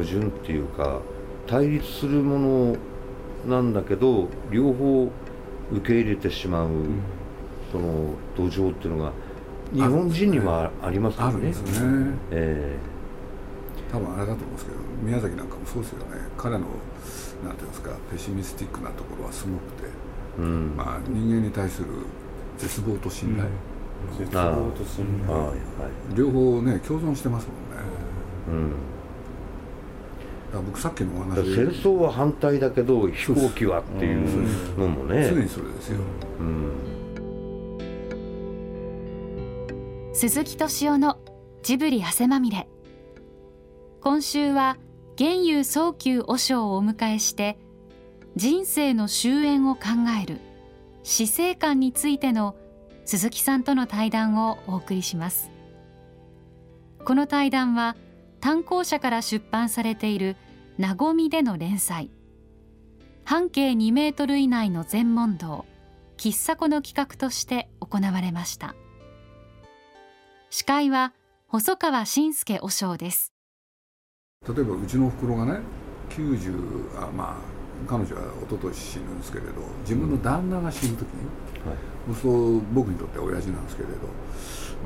矛盾っていうか対立するものなんだけど両方受け入れてしまう、うん、その土壌っていうのが日本人にもありますよね。あるんですね。えー、多分あれだと思うんですけど宮崎なんかもそうですよね。彼のなんていうんですかペシミスティックなところはすごくて、うん、まあ、人間に対する絶望と信頼、うん、絶望と信頼、はい、両方ね共存してますもんね、うん、僕さっきのお話戦争は反対だけど飛行機はっていうのもね。常にそれですよ、うん。鈴木敏夫のジブリ汗まみれ。今週は玄遊早急和尚をお迎えして人生の終焉を考える死生観についての鈴木さんとの対談をお送りします。この対談は単行者から出版されている「なごみ」での連載。半径2メートル以内の全問答。喫茶子の企画として行われました。司会は細川信介和尚です。例えばうちのおふくろがね90あまあ彼女は一昨年死ぬんですけれど自分の旦那が死ぬ時に、はい、そう僕にとって親父なんですけれど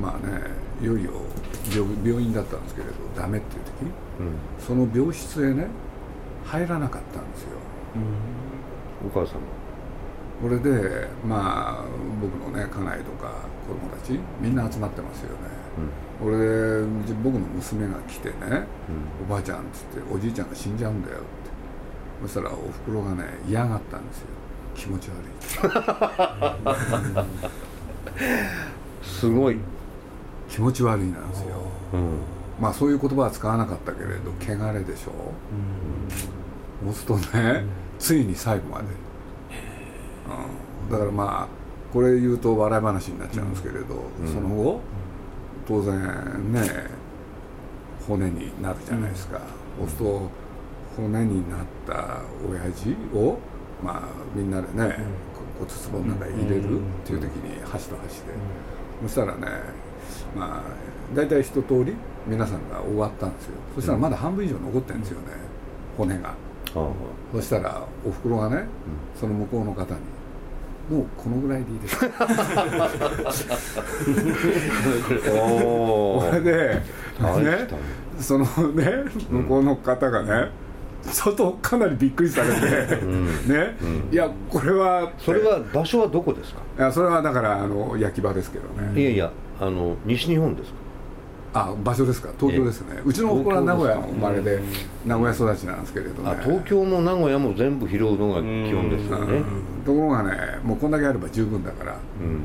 まあねいよいよ病院だったんですけれどダメっていう時、うん、その病室へね入らなかったんですよ、うん、お母さんこれでまあ僕のね家内とか子供たちみんな集まってますよね、うん、俺僕の娘が来てね、うん、おばあちゃんっつっておじいちゃんが死んじゃうんだよって。そしたらおふくろがね嫌がったんですよ気持ち悪い。すごい。気持ち悪いなんですよ、うん、まあそういう言葉は使わなかったけれど汚れでしょ、うん、そうするとね、ついに最後まで、うん、だからまあこれ言うと笑い話になっちゃうんですけれど、うん、その後当然ね骨になるじゃないですか、うん、そうすると骨になった親父をまあみんなでね、骨壺の中に入れるっていう時に箸と箸で、そしたらねまあ大体一通り皆さんが終わったんですよ。そしたらまだ半分以上残ってるんですよね、骨が、そしたらおふくろがね、その向こうの方にもうこのぐらいでいいですか？これ で、ね、そのね向こうの方がね、相当かなりびっくりされて、うん、ね、うん、いやこれはそれは場所はどこですか？いやそれはだからあの焼き場ですけどね。いやいやあの西日本ですか？あ場所ですか？東京ですね。うちの子は名古屋の生まれで名古屋育ちなんですけれどね。東京も名古屋も全部拾うのが基本ですよね。ところがねもうこんだけあれば十分だから、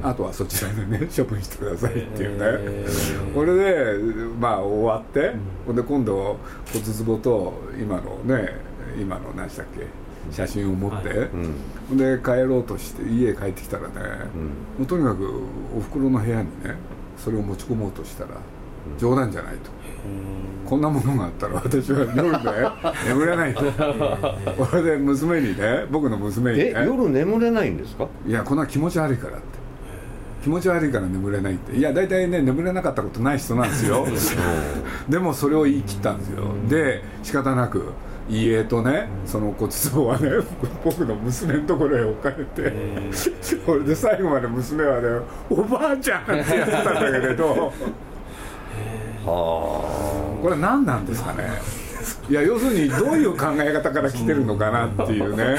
あとはそちらでね 処分してくださいっていうね、これでまあ終わって、ほんで今度骨壺と今のね今の何したっけ？写真を持って、はい。うん、で帰ろうとして家へ帰ってきたらね、もうとにかくおふくろの部屋にねそれを持ち込もうとしたら冗談じゃないと、こんなものがあったら私は夜で眠れない。と これで娘にね僕の娘にね。夜眠れないんですか？いやこんな気持ち悪いからって。気持ち悪いから眠れないって。いや大体ね眠れなかったことない人なんですよ。でもそれを言い切ったんですよ。で仕方なく家とねその骨壺はね 僕の娘のところへ置かれてそれで最後まで娘はね「おばあちゃん!」ってやってたんだけれどはあこれ何なんですかね。いや要するにどういう考え方から来てるのかなっていうね。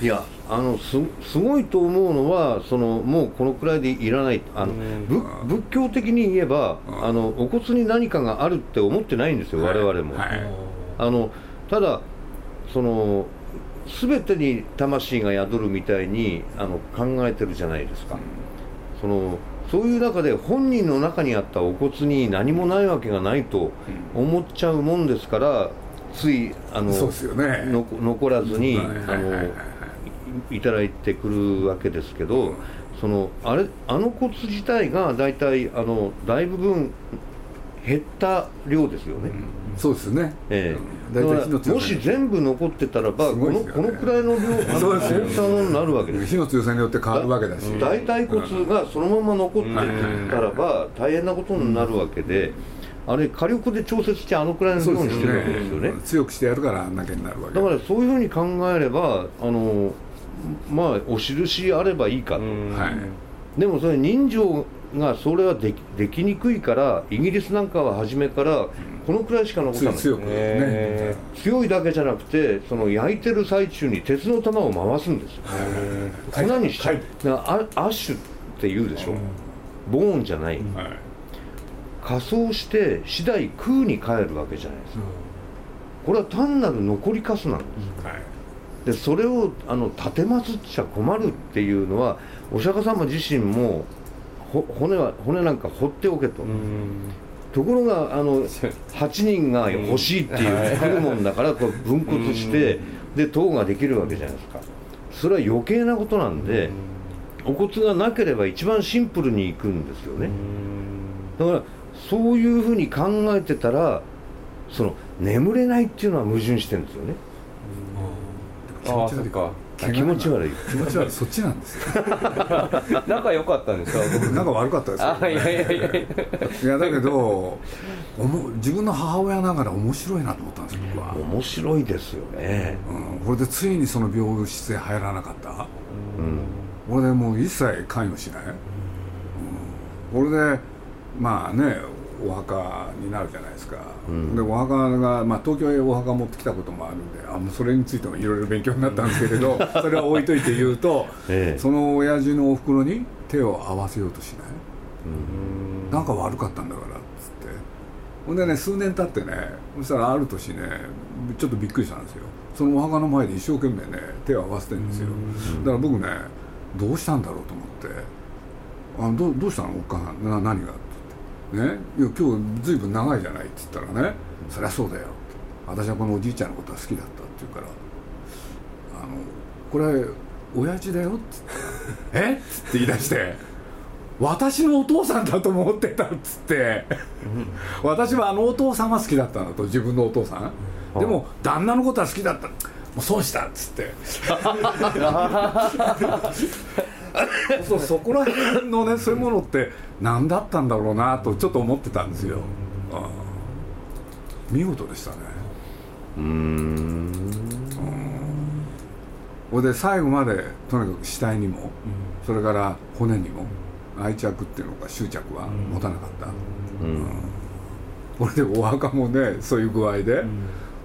いやあのすすごいと思うのはそのもうこのくらいでいらない。あの、仏教的に言えば、あのお骨に何かがあるって思ってないんですよ、我々も、はい、あのただその全てに魂が宿るみたいにあの考えてるじゃないですか、そのそういう中で本人の中にあったお骨に何もないわけがないと思っちゃうもんですからついあの、ね、残らずに、あのいただいてくるわけですけど、そのあれあの骨自体が大体あの大部分減った量ですよね、うん、そうですね、ええ、だもし全部残ってたらば、ね、このこのくらいの量そうです減ったものになるわけです。火の強さによって変わるわけだし。大腿骨がそのまま残ってたらば大変なことになるわけで、あれ火力で調節してあのくらいの量にしてるわけですよね、うん強くしてやるからあんだけになるわけ。だからそういうふうに考えればあのまあお印あればいいかと、はい。でもそれ人情がそれはできできにくいからイギリスなんかは初めからこのくらいしか残さない、強ね、へ強いだけじゃなくてその焼いてる最中に鉄の玉を回すんですよ。粉にしちゃう。だからアアッシュって言うでしょ、ボーンじゃない、はい。仮装して次第空に帰るわけじゃないですか、これは単なる残りカスなんです、はい。でそれをあの立てまつっちゃ困るっていうのはお釈迦様自身もほ骨は骨なんか放っておけと、ところがあの8人が欲しいっていう来るもんだからこう分骨してで塔ができるわけじゃないですか。それは余計なことなんでお骨がなければ一番シンプルにいくんですよね。だからそういうふうに考えてたらその眠れないっていうのは矛盾してるんですよね。ああそっかあ気持ち悪い。気持ち悪い。そっちなんですよ。仲良かったんですか？仲悪かったですよ。あいやいやいやいや。だけどおも自分の母親ながら面白いなと思ったんですよ僕は、面白いですよね。うん、これでついにその病室へ入らなかった。うん。俺でもう一切関与しない、うん、これでまあねお墓になるじゃないですか、うん。でお墓が、まあ、東京へお墓持ってきたこともあるんであもうそれについてもいろいろ勉強になったんですけれど それは置いといて言うと、ええ。その親父のおふくろに手を合わせようとしない？うん。なんか悪かったんだからっつって。ほんでね数年経ってねそしたらある年ねちょっとびっくりしたんですよ。そのお墓の前で一生懸命ね手を合わせてるんですよ。だから僕ねどうしたんだろうと思って「あどうどうしたの？おっかさん。な何が?」って言って「ねいや今日ずいぶん長いじゃない」って言ったらね「そりゃそうだよ」って「私はこのおじいちゃんのことは好きだった」って言うから「あのこれ親父だよ」って。言ったら「え？っ?」って言い出して私のお父さんだと思ってたっつって私はあのお父さんは好きだったんだと自分のお父さん。でも旦那のことは好きだった。もう損したっつって そうそこら辺のねそういうものって何だったんだろうなとちょっと思ってたんですよ、見事でしたね。うーん。ほいで最後までとにかく死体にも、それから骨にも愛着っていうのか執着は持たなかった、うん。これでお墓もねそういう具合で、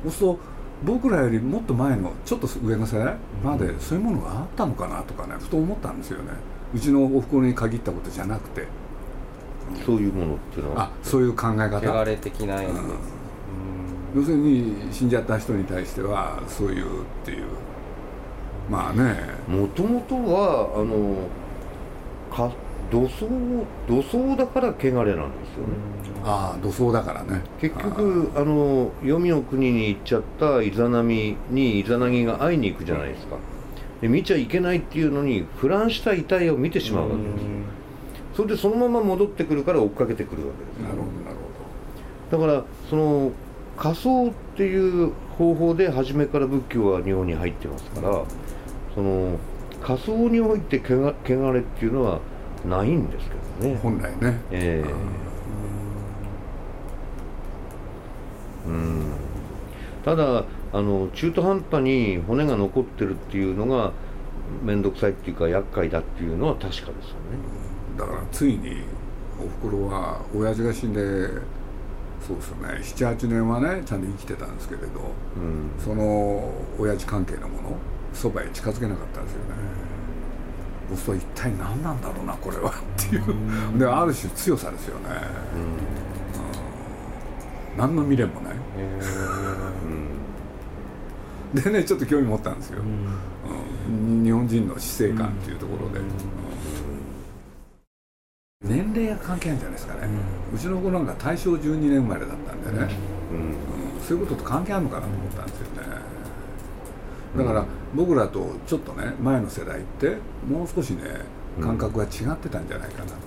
そうすると僕らよりもっと前のちょっと上の世代？までそういうものがあったのかなとかねふと思ったんですよね。うちのおふくろに限ったことじゃなくて。そういうものっていうのは？あそういう考え方。汚れ的なやつです。要するに死んじゃった人に対してはそういうっていう。まあね。もともとはあのか土葬土葬だから汚れなんですよね。ああ土葬だからね。結局あの黄泉の国に行っちゃったイザナミにイザナギが会いに行くじゃないですか。で見ちゃいけないっていうのに腐乱した遺体を見てしまうわけですそれでそのまま戻ってくるから追っかけてくるわけですなるほどなるだからその仮想っていう方法で初めから仏教は日本に入ってますからその仮想において汚れっていうのはないんですけどね。本来ね。ええ。うん。ただあの中途半端に骨が残ってるっていうのが面倒くさいっていうか厄介だっていうのは確かですよね。だからついにおふくろは親父が死んでそうですよね。78年はねちゃんと生きてたんですけれどうん。その親父関係のものそばへ近づけなかったんですよねそうすると一体何なんだろうなこれは。っていう。である種強さですよね、うん。何の未練もない。でねちょっと興味持ったんですよ、うん。日本人の死生観っていうところで、うん。年齢が関係あるんじゃないですかね、うちの子なんか大正12年生まれだったんでね、そういうことと関係あるのかなと思ったんですよね。だから僕らとちょっとね前の世代ってもう少しね感覚が違ってたんじゃないかなって、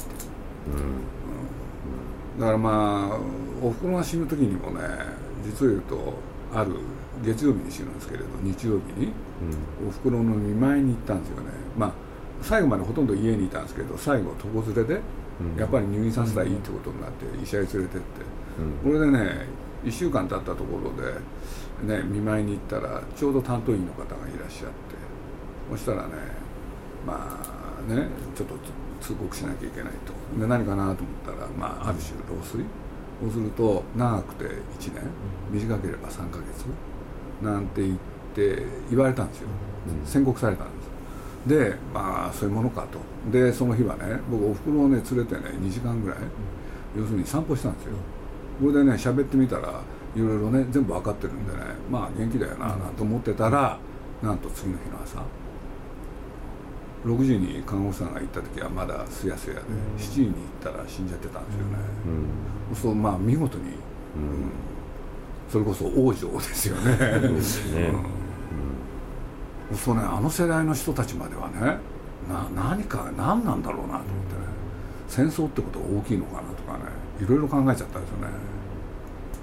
だからまあおふくろが死ぬ時にもね実を言うとある月曜日に死ぬんですけれど日曜日におふくろの見舞いに行ったんですよね。まあ最後までほとんど家にいたんですけど最後床連れでやっぱり入院させたらいいってことになって医者へ連れてって、これでね1週間経ったところで、ね、見舞いに行ったらちょうど担当医の方がいらっしゃってそしたらねまあねちょっと通告しなきゃいけないと。で何かなと思ったら、まあ、ある種老衰。そうすると長くて1年。短ければ3ヶ月。なんて言って言われたんですよ。宣告されたんですでまあそういうものかと。でその日はね僕おふくろをね連れてね2時間ぐらい。要するに散歩したんですよ。これでね喋ってみたらいろいろね全部分かってるんでねまあ元気だよななんて思ってたらなんと次の日の朝6時に看護師さんが行った時はまだすやすやで7時に行ったら死んじゃってたんですよね、うん、そうまあ見事に、うん、それこそ王女ですよね。そうですね、うん、そうねあの世代の人たちまではねな何か何なんだろうなと思ってね。戦争ってことが大きいのかなとかねいろいろ考えちゃったんですよね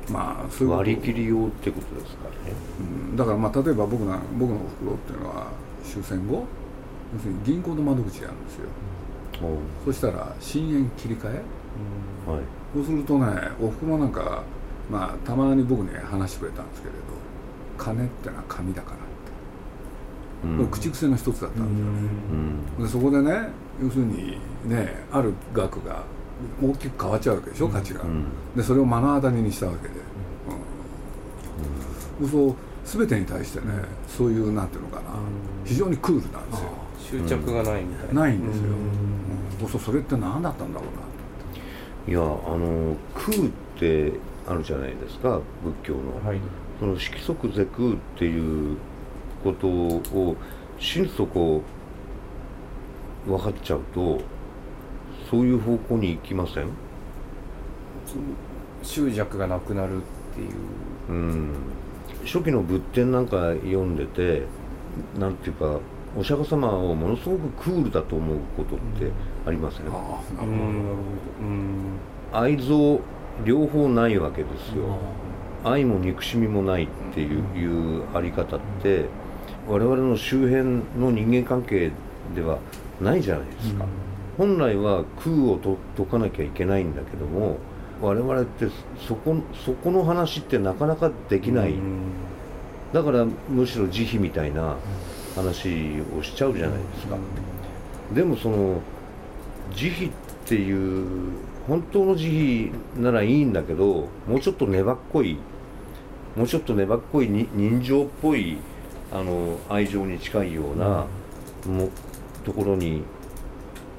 まあそういう割り切りようってことですかね、うん、だからまあ例えば僕な僕のおふくろっていうのは終戦後要するに銀行の窓口やるんですよ、う。ん、そしたら深円切り替え、うん、はい、そうするとねおふくろなんか、まあ、たまに僕に話してくれたんですけれど金ってのは紙だからって、うん、口癖の一つだったんですよね、うん、でそこでね要するにねある額が大きく変わっちゃうわけでしょ価値が、でそれを目の当たりにしたわけで、うん、そう全てに対してねそういうなんていうのかな非常にクールなんですよ。執着がないみたいな、ないんですよ、うん、そそれって何だったんだろうな。いやあの空ってあるじゃないですか仏教の、はい、その色即是空っていうことを心底分かっちゃうとそういう方向に行きません？執着がなくなるっていう、うん、初期の仏典なんか読んでてなんていうかお釈迦様をものすごくクールだと思うことってありません、ね、愛憎両方ないわけですよ。愛も憎しみもないっていう,、いうあり方って我々の周辺の人間関係ではないじゃないですか、本来は空をと解かなきゃいけないんだけども我々ってそこそこの話ってなかなかできない、だからむしろ慈悲みたいな話をしちゃうじゃないですか、でもその慈悲っていう本当の慈悲ならいいんだけどもうちょっと粘っこいもうちょっと粘っこい人情っぽいあの愛情に近いような、もところに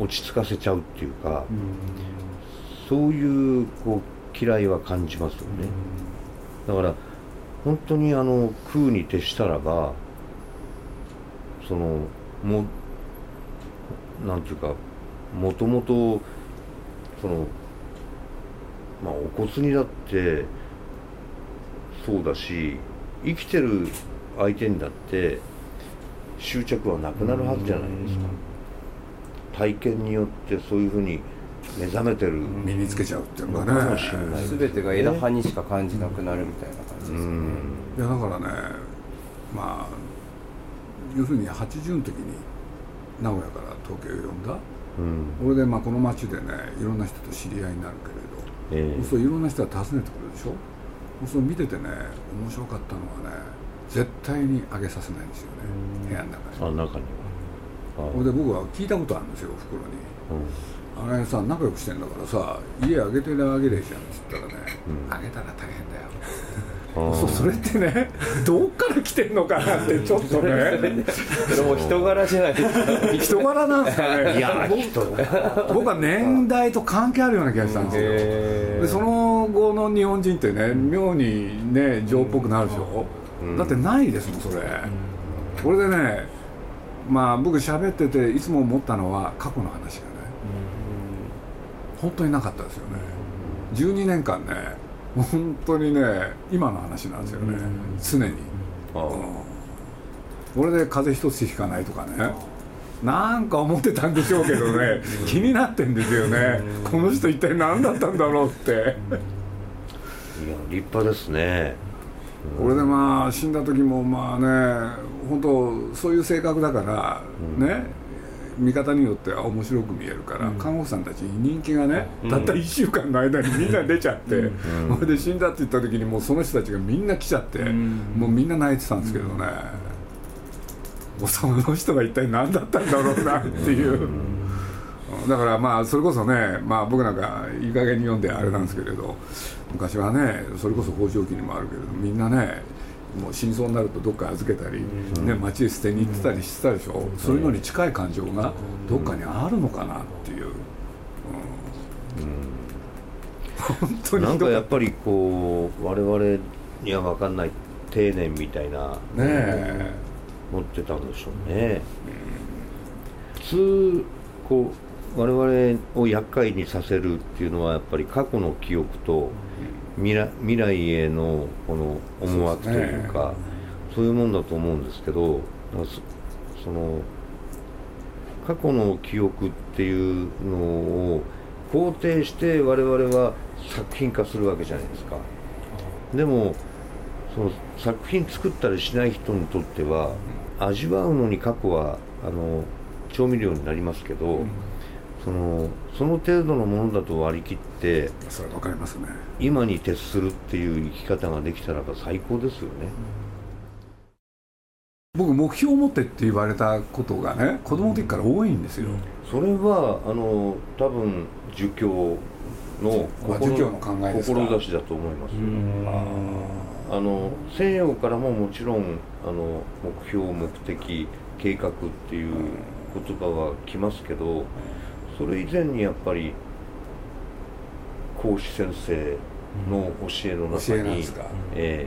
落ち着かせちゃうっていうか、そういうこう嫌いは感じますよね、だから本当にあの空に徹したらばそのもなんていうかもともとそのまあお骨にだってそうだし生きてる相手にだって執着はなくなるはずじゃないですか体験によってそういうふうに目覚めてる身につけちゃうっていうのがね。全てが枝葉にしか感じなくなるみたいな感じですね、いやだからねまあ要するに80の時に名古屋から東京へ呼んだ、うん、これでまあこの町でねいろんな人と知り合いになるけれど、えー、そういろんな人が訪ねてくるでしょ？そう見ててね面白かったのはね絶対に上げさせないんですよね、部屋の中にあ中にはそれで僕は聞いたことあるんですよおふくろに、うん、あれさ仲良くしてんだからさ家あげてあげれじゃんっつったらね、うん、あげたら大変だよ。そうそれってねどっから来てんのかなってちょっとね。それも人柄じゃないですか。人柄なんですかね。いや僕は年代と関係あるような気がしたんですよ。でその後の日本人ってね妙にね情っぽくなるでしょ、うん、だってないですもんそれ、うん、これでねまあ僕喋ってていつも思ったのは過去の話がね、うん、本当になかったですよね。12年間ね本当にね今の話なんですよね、常に、うん、これで風邪一つひかないとかね。なんか思ってたんでしょうけどね。気になってんですよね。この人一体何だったんだろうって。いや立派ですね。これでまあ死んだ時もまあね本当そういう性格だからね、見方によっては面白く見えるから、看護師さんたちに人気がね、たった1週間の間にみんな出ちゃって、それで死んだって言った時にもうその人たちがみんな来ちゃって、もうみんな泣いてたんですけどね、その人が一体何だったんだろうなっていう。だからまあそれこそね、まあ、僕なんかいい加減に読んであれなんですけれど昔はねそれこそ北条記にもあるけれどみんなねもう真相になるとどっか預けたり、ね、街へ捨てに行ってたりしてたでしょ、うそういうのに近い感情がどっかにあるのかなっていう、本当に。なんかやっぱりこう我々には分かんない丁寧みたいなね持ってたんでしょうね、普通こう我々を厄介にさせるっていうのはやっぱり過去の記憶と、未来未来へのこの思惑というかそういうもんだと思うんですけどその過去の記憶っていうのを肯定して我々は作品化するわけじゃないですか。でもその作品作ったりしない人にとっては味わうのに過去はあの調味料になりますけど、うん。そのその程度のものだと割り切ってそれ分かりますね。今に徹するっていう生き方ができたらば最高ですよね、僕目標を持ってって言われたことがね子供の時から多いんですよ、それはあの多分儒教の儒教の考えです志だと思います。あの西洋からももちろんあの目標目的計画っていう言葉は来ますけど、それ以前にやっぱり孔子先生の教えの中に、うん、ええ。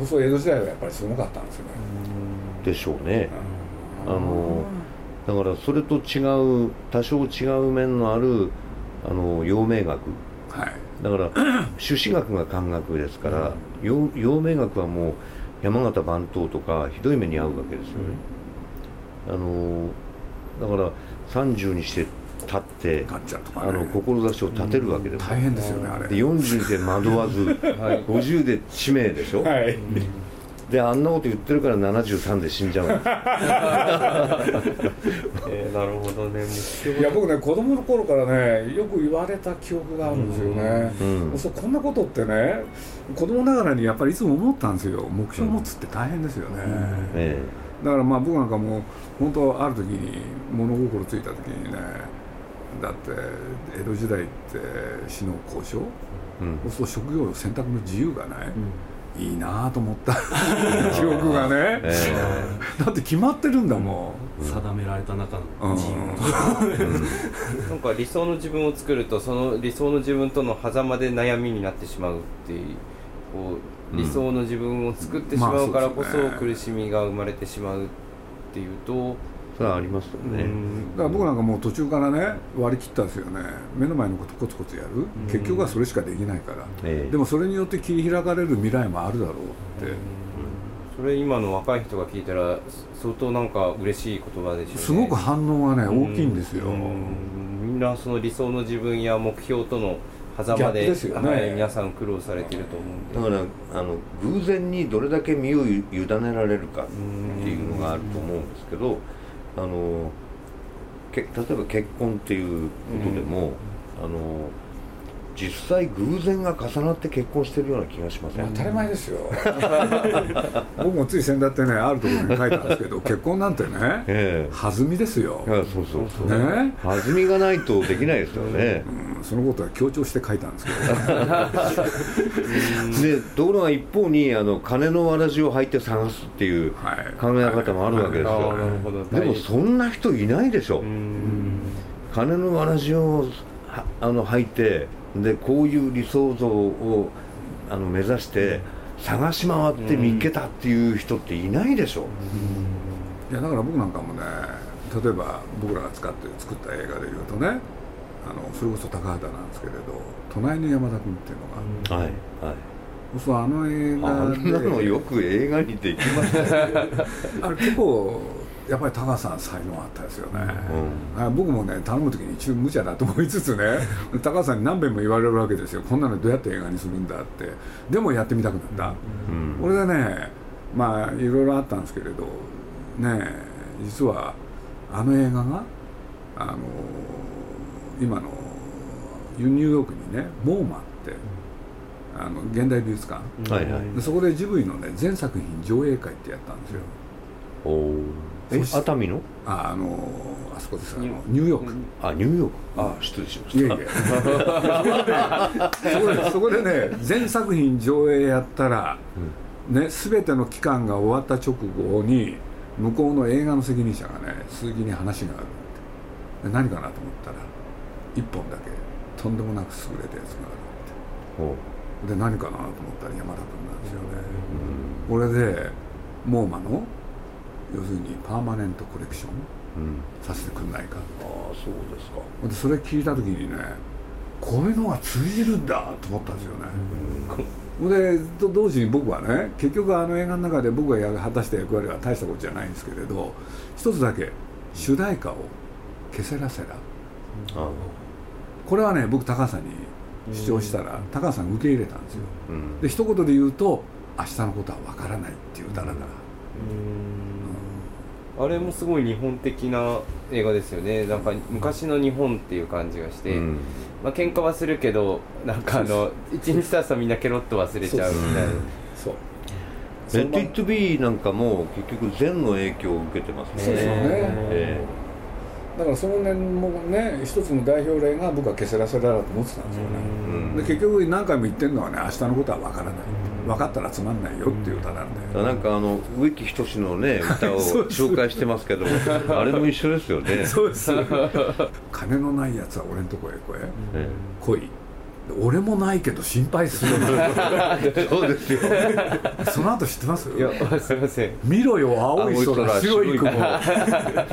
ー、そう江戸時代はやっぱりすごかったんですよね。でしょうね。あのだからそれと違う多少違う面のあるあの陽明学、はい、だから 朱子学が漢学ですから、うん、陽明学はもう山形番頭とかひどい目に遭うわけですよね、うん、あのだから30にして立って、あの志を立てるわけです、大変ですよねあれ。で40で惑わず、はい、50で知名でしょ、はい、であんなこと言ってるから73で死んじゃうんですえー、なるほどね。いや僕ね子供の頃からねよく言われた記憶があるんですよね、うん、そうこんなことってね子供ながらにやっぱりいつも思ったんですよ。目標を持つって大変ですよね、うん。えー、だからまあ僕なんかも本当ある時に物心ついた時にねだって江戸時代って死の交渉、うん、そう職業選択の自由がない、うん、いいなと思った。記憶がね、えー、だって決まってるんだもん、定められた中の自由、うん、なんか理想の自分を作るとその理想の自分との狭間で悩みになってしまうっていうこう理想の自分を作ってしまうからこそ苦しみが生まれてしまうっていうと、それはありますよね、だから僕なんかもう途中からね割り切ったんですよね。目の前のことコツコツやる、結局はそれしかできないから、ええ、でもそれによって切り開かれる未来もあるだろうって、それ今の若い人が聞いたら相当なんか嬉しい言葉でしょうね。すごく反応がね大きいんですよ。みんなその理想の自分や目標との狭間でですよ、ね、はい、皆さん苦労されてると思うんで。だからあの偶然にどれだけ身を委ねられるかっていうのがあると思うんですけどあのけ例えば結婚っていうことでも、あの実際偶然が重なって結婚してるような気がしません？当たり前ですよ。僕もつい先だってねあるところに書いたんですけど 結婚なんてね、ええ、弾みですよ。そうそうそう。ね。弾みがないとできないですよね、うん、そのことは強調して書いたんですけど でところが一方にあの金のわらじを履いて探すっていう考え方もあるわけですよ、はい。はい、でもそんな人いないでしょ。金のわらじをあの履いてでこういう理想像をあの目指して探し回って見っけたっていう人っていないでしょ、ういやだから僕なんかもね例えば僕らが使って作った映画でいうとねあのそれこそ高畑なんですけれど「隣の山田君」っていうのが、はいはい。そうあの映画あんなのよく映画にできましたね。あれ結構やっぱり高さん才能あったですよね、うん、僕もね頼む時に一応無茶だと思いつつね 高さんに何遍も言われるわけですよ。こんなのどうやって映画にするんだって。でもやってみたくなった、うん、これでねまあいろいろあったんですけれどね実はあの映画があの今のニューヨークにねモーマってあの現代美術館、はいはい。でそこでジブリのね全作品上映会ってやったんですよ熱海の？ああのあそこです。あのニューヨーク。あニューヨーク。あ失礼しまいした。やいやそこでそこでね全作品上映やったら、ね、全ての期間が終わった直後に向こうの映画の責任者がね鈴木に話があるって。で何かなと思ったら1本だけとんでもなく優れたやつがあるって。で何かなと思ったら山田君なんですよね、これでモーマの要するにパーマネントコレクションうん。させてくんないか？ああそうですか。でそれ聞いた時にねこういうのが通じるんだと思ったんですよね、でと同時に僕はね結局あの映画の中で僕がや果たした役割は大したことじゃないんですけれど一つだけ主題歌を「ケセラセラあ」これはね僕高橋さん。に主張したら高橋さん受け入れたんですよ。うん。で一言で言うと「明日のことは分からない」っていう歌だからあれもすごい日本的な映画ですよね。なんか昔の日本っていう感じがして、うん。まあ喧嘩はするけどなんかあの一日経つとみんなケロッと忘れちゃうみたいな。そうレッド・イット・ビーなんかも結局禅の影響を受けてますそうですよね。えだからその辺もね一つの代表例が僕はケセラセラだと思ってたんですよね。えうん。で結局何回も言ってるのはね明日のことは分からない分かったらつまんないよっていう歌なんで、なんかあの植木仁のね 歌を紹介してますけどあれも一緒ですよね。そうです。金のないやつは俺んとこへ来い、え。来い俺もないけど心配する。えそうですよ。その後知ってます？いやすいません。見ろよ青い空白い雲。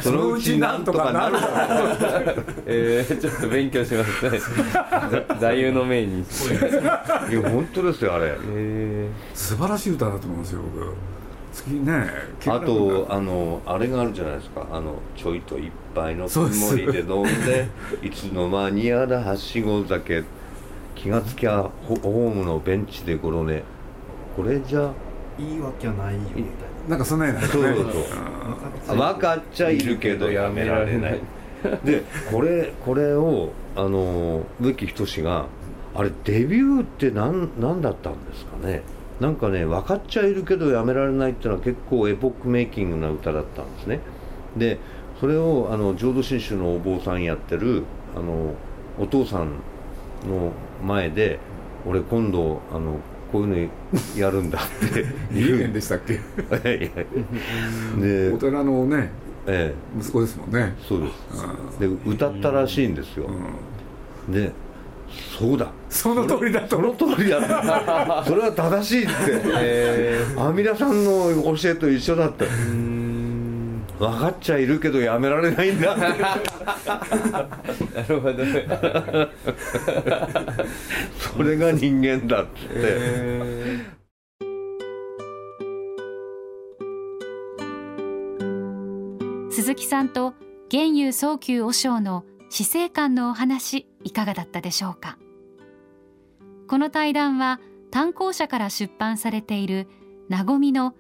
そのうちなんとかなる。だろうえー、ちょっと勉強します。ね座右の銘に。いや本当ですよあれ。え素晴らしい歌だと思うんですよ僕。次ねあとあのあれがあるじゃないですか。あのちょいと一杯のつもりで飲んでいつの間にやらはしご酒気がつきゃホホームのベンチでゴロ寝これじゃ言い訳はないよみたいな。んかそんなような。そうそうそう。分かっちゃいるけどやめられない。でこれこれをあの植木仁があれデビューって何何だったんですかね。なんかね分かっちゃいるけどやめられないっていうのは結構エポックメイキングな歌だったんですね。でそれをあの浄土真宗のお坊さんやってるあのお父さんの前で俺今度あのこういうのやるんだって有言う限でしたっけ？でお寺のねええ。息子ですもんね。そうです。で歌ったらしいんですよ、うん。でそうだ。その通りだと。その通りだ それは正しいって、え。阿弥陀さんの教えと一緒だった分かっちゃいるけどやめられないんだ なるほど。それが人間だって、え鈴木さんと玄遊早急和尚の死生観のお話いかがだったでしょうか？この対談は単行者から出版されている「なごみ」の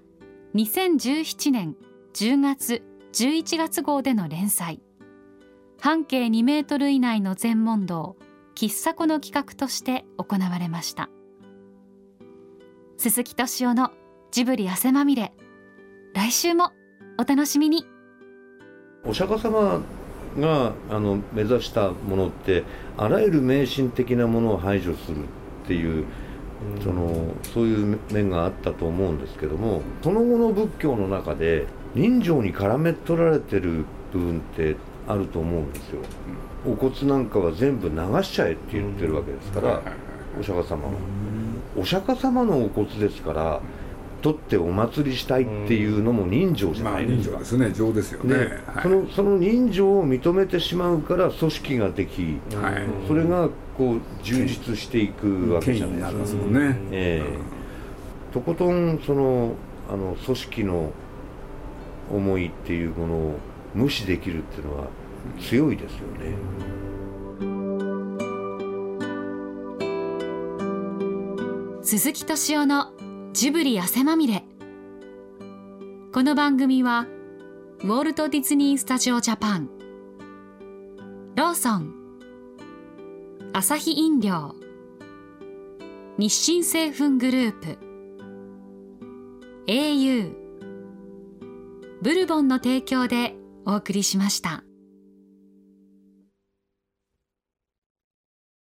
2017年10月11月号での連載。半径2メートル以内の全問答喫茶子の企画として行われました。鈴木敏夫のジブリ汗まみれ。来週もお楽しみに。お釈迦様があの目指したものってあらゆる迷信的なものを排除するっていうそのそういう面があったと思うんですけどもその後の仏教の中で人情に絡め取られてる部分ってあると思うんですよ、お骨なんかは全部流しちゃえって言ってるわけですから、お釈迦様は、お釈迦様のお骨ですから取ってお祭りしたいっていうのも人情じゃまあないですか、人情ですね。情ですよね。で、はい。そのその人情を認めてしまうから組織ができ、はい。それがこう充実していくわけじゃないにですかね。ええ。とことんそのあの組織の思いっていうものを無視できるっていうのは強いですよね。鈴木敏夫のジブリ汗まみれ。この番組はウォルト・ディズニー・スタジオ・ジャパン。ローソン。アサヒ飲料。日清製粉グループ。au ブルボンの提供でお送りしました。